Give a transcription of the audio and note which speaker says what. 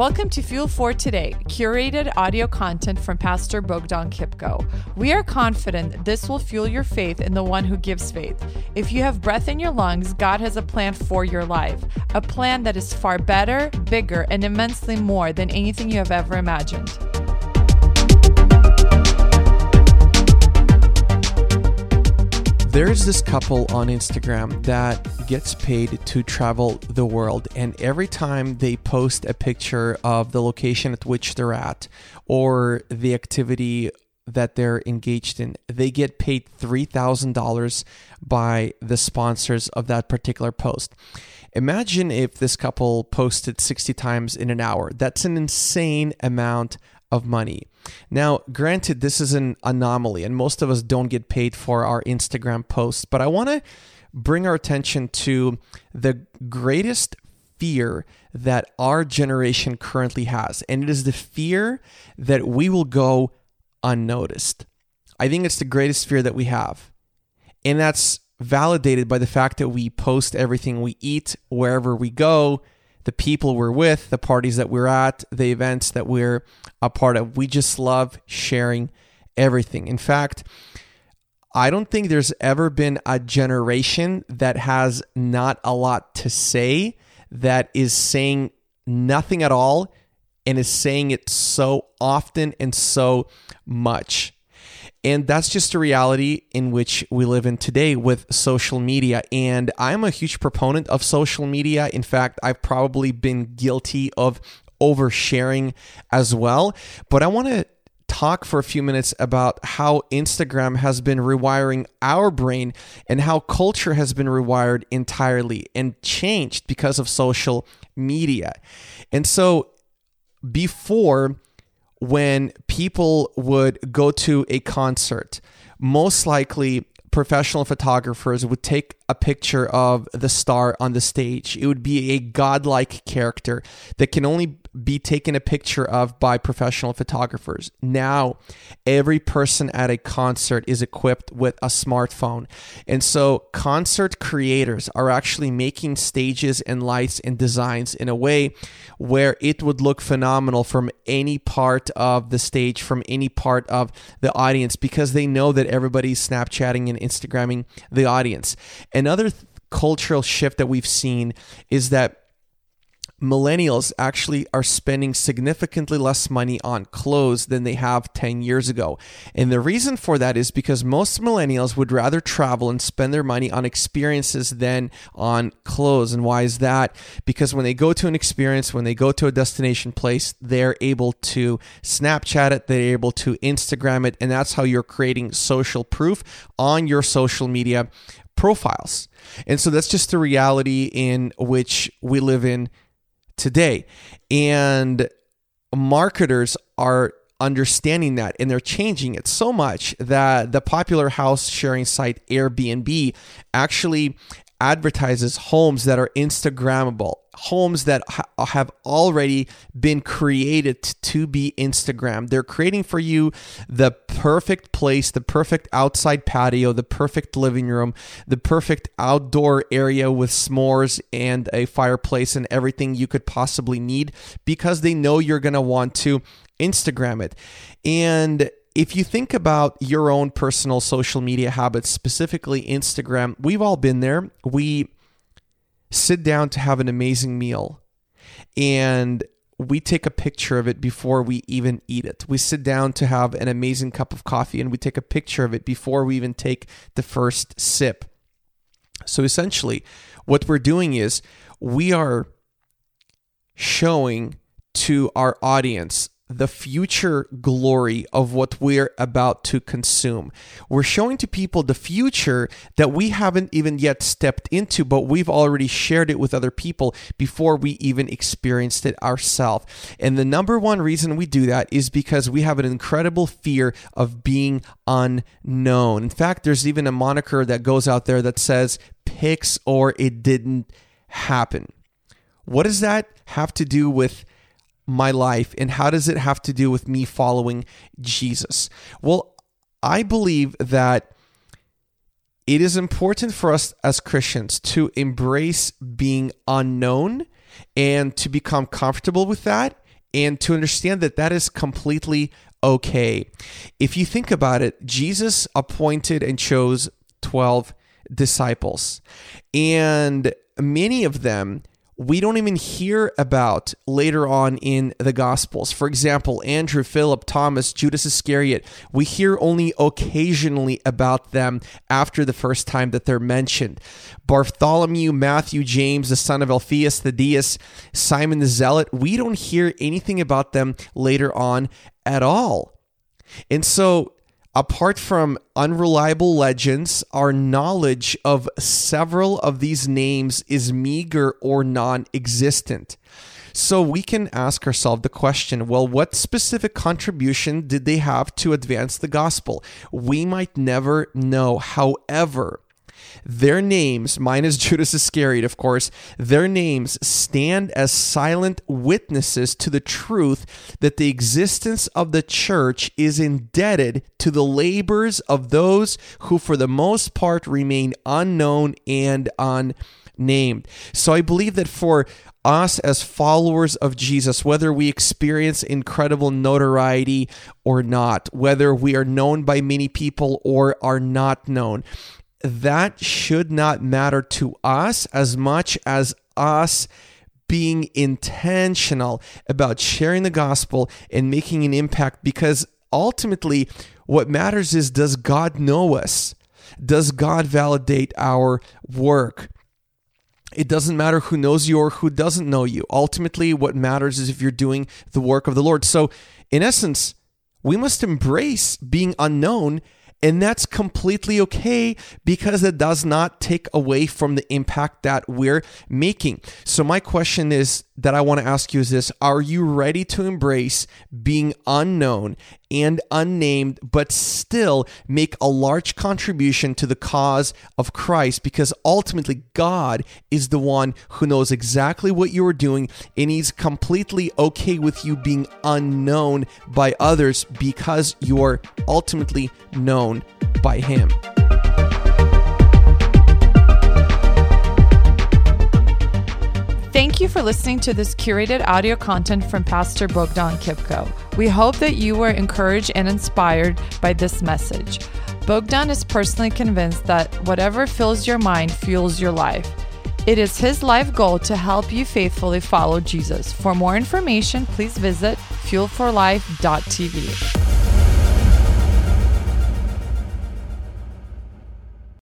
Speaker 1: Welcome to Fuel for Today, curated audio content from Pastor Bogdan Kipko. We are confident this will fuel your faith in the one who gives faith. If you have breath in your lungs, God has a plan for your life, a plan that is far better, bigger, and immensely more than anything you have ever imagined.
Speaker 2: There's this couple on Instagram that gets paid to travel the world, and every time they post a picture of the location at which they're at or the activity that they're engaged in, they get paid $3,000 by the sponsors of that particular post. Imagine if this couple posted 60 times in an hour. That's an insane amount of money. Now, granted, this is an anomaly, and most of us don't get paid for our Instagram posts, but I want to bring our attention to the greatest fear that our generation currently has, and it is the fear that we will go unnoticed. I think it's the greatest fear that we have. And that's validated by the fact that we post everything we eat wherever we go, the people we're with, the parties that we're at, the events that we're a part of. We just love sharing everything. In fact, I don't think there's ever been a generation that has not a lot to say that is saying nothing at all and is saying it so often and so much. And that's just a reality in which we live in today with social media. And I'm a huge proponent of social media. In fact, I've probably been guilty of oversharing as well. But I want to talk for a few minutes about how Instagram has been rewiring our brain and how culture has been rewired entirely and changed because of social media. And so before, when people would go to a concert, most likely professional photographers would take a picture of the star on the stage. It would be a godlike character that can only be taken a picture of by professional photographers. Now, every person at a concert is equipped with a smartphone. And so, concert creators are actually making stages and lights and designs in a way where it would look phenomenal from any part of the stage, from any part of the audience, because they know that everybody's Snapchatting and Instagramming the audience. Another th- cultural shift that we've seen is that millennials actually are spending significantly less money on clothes than they have 10 years ago. And the reason for that is because most millennials would rather travel and spend their money on experiences than on clothes. And why is that? Because when they go to an experience, when they go to a destination place, they're able to Snapchat it, they're able to Instagram it, and that's how you're creating social proof on your social media profiles. And so that's just the reality in which we live in today. And marketers are understanding that and they're changing it so much that the popular house sharing site Airbnb actually advertises homes that are Instagrammable, homes that ha- have already been created to be Instagram. They're creating for you the perfect place, the perfect outside patio, the perfect living room, the perfect outdoor area with s'mores and a fireplace and everything you could possibly need because they know you're going to want to Instagram it. And if you think about your own personal social media habits, specifically Instagram, we've all been there. We sit down to have an amazing meal and we take a picture of it before we even eat it. We sit down to have an amazing cup of coffee and we take a picture of it before we even take the first sip. So essentially, what we're doing is we are showing to our audience the future glory of what we're about to consume. We're showing to people the future that we haven't even yet stepped into, but we've already shared it with other people before we even experienced it ourselves. And the number one reason we do that is because we have an incredible fear of being unknown. In fact, there's even a moniker that goes out there that says, pics or it didn't happen. What does that have to do with my life and how does it have to do with me following Jesus? Well, I believe that it is important for us as Christians to embrace being unknown and to become comfortable with that and to understand that that is completely okay. If you think about it, Jesus appointed and chose 12 disciples, and many of them we don't even hear about later on in the Gospels. For example, Andrew, Philip, Thomas, Judas Iscariot, we hear only occasionally about them after the first time that they're mentioned. Bartholomew, Matthew, James, the son of Alphaeus, Thaddeus, Simon the Zealot, we don't hear anything about them later on at all. And so Apart from unreliable legends, our knowledge of several of these names is meager or non existent. So we can ask ourselves the question well, what specific contribution did they have to advance the gospel? We might never know. However, their names, minus Judas Iscariot, of course, their names stand as silent witnesses to the truth that the existence of the church is indebted to the labors of those who, for the most part, remain unknown and unnamed. So I believe that for us as followers of Jesus, whether we experience incredible notoriety or not, whether we are known by many people or are not known, that should not matter to us as much as us being intentional about sharing the gospel and making an impact because ultimately what matters is does God know us? Does God validate our work? It doesn't matter who knows you or who doesn't know you. Ultimately, what matters is if you're doing the work of the Lord. So, in essence, we must embrace being unknown and that's completely okay because it does not take away from the impact that we're making. So, my question is that I want to ask you is this Are you ready to embrace being unknown and unnamed, but still make a large contribution to the cause of Christ? Because ultimately, God is the one who knows exactly what you are doing, and He's completely okay with you being unknown by others because you are ultimately known by Him.
Speaker 1: For listening to this curated audio content from Pastor Bogdan Kipko. We hope that you were encouraged and inspired by this message. Bogdan is personally convinced that whatever fills your mind fuels your life. It is his life goal to help you faithfully follow Jesus. For more information, please visit fuelforlife.tv.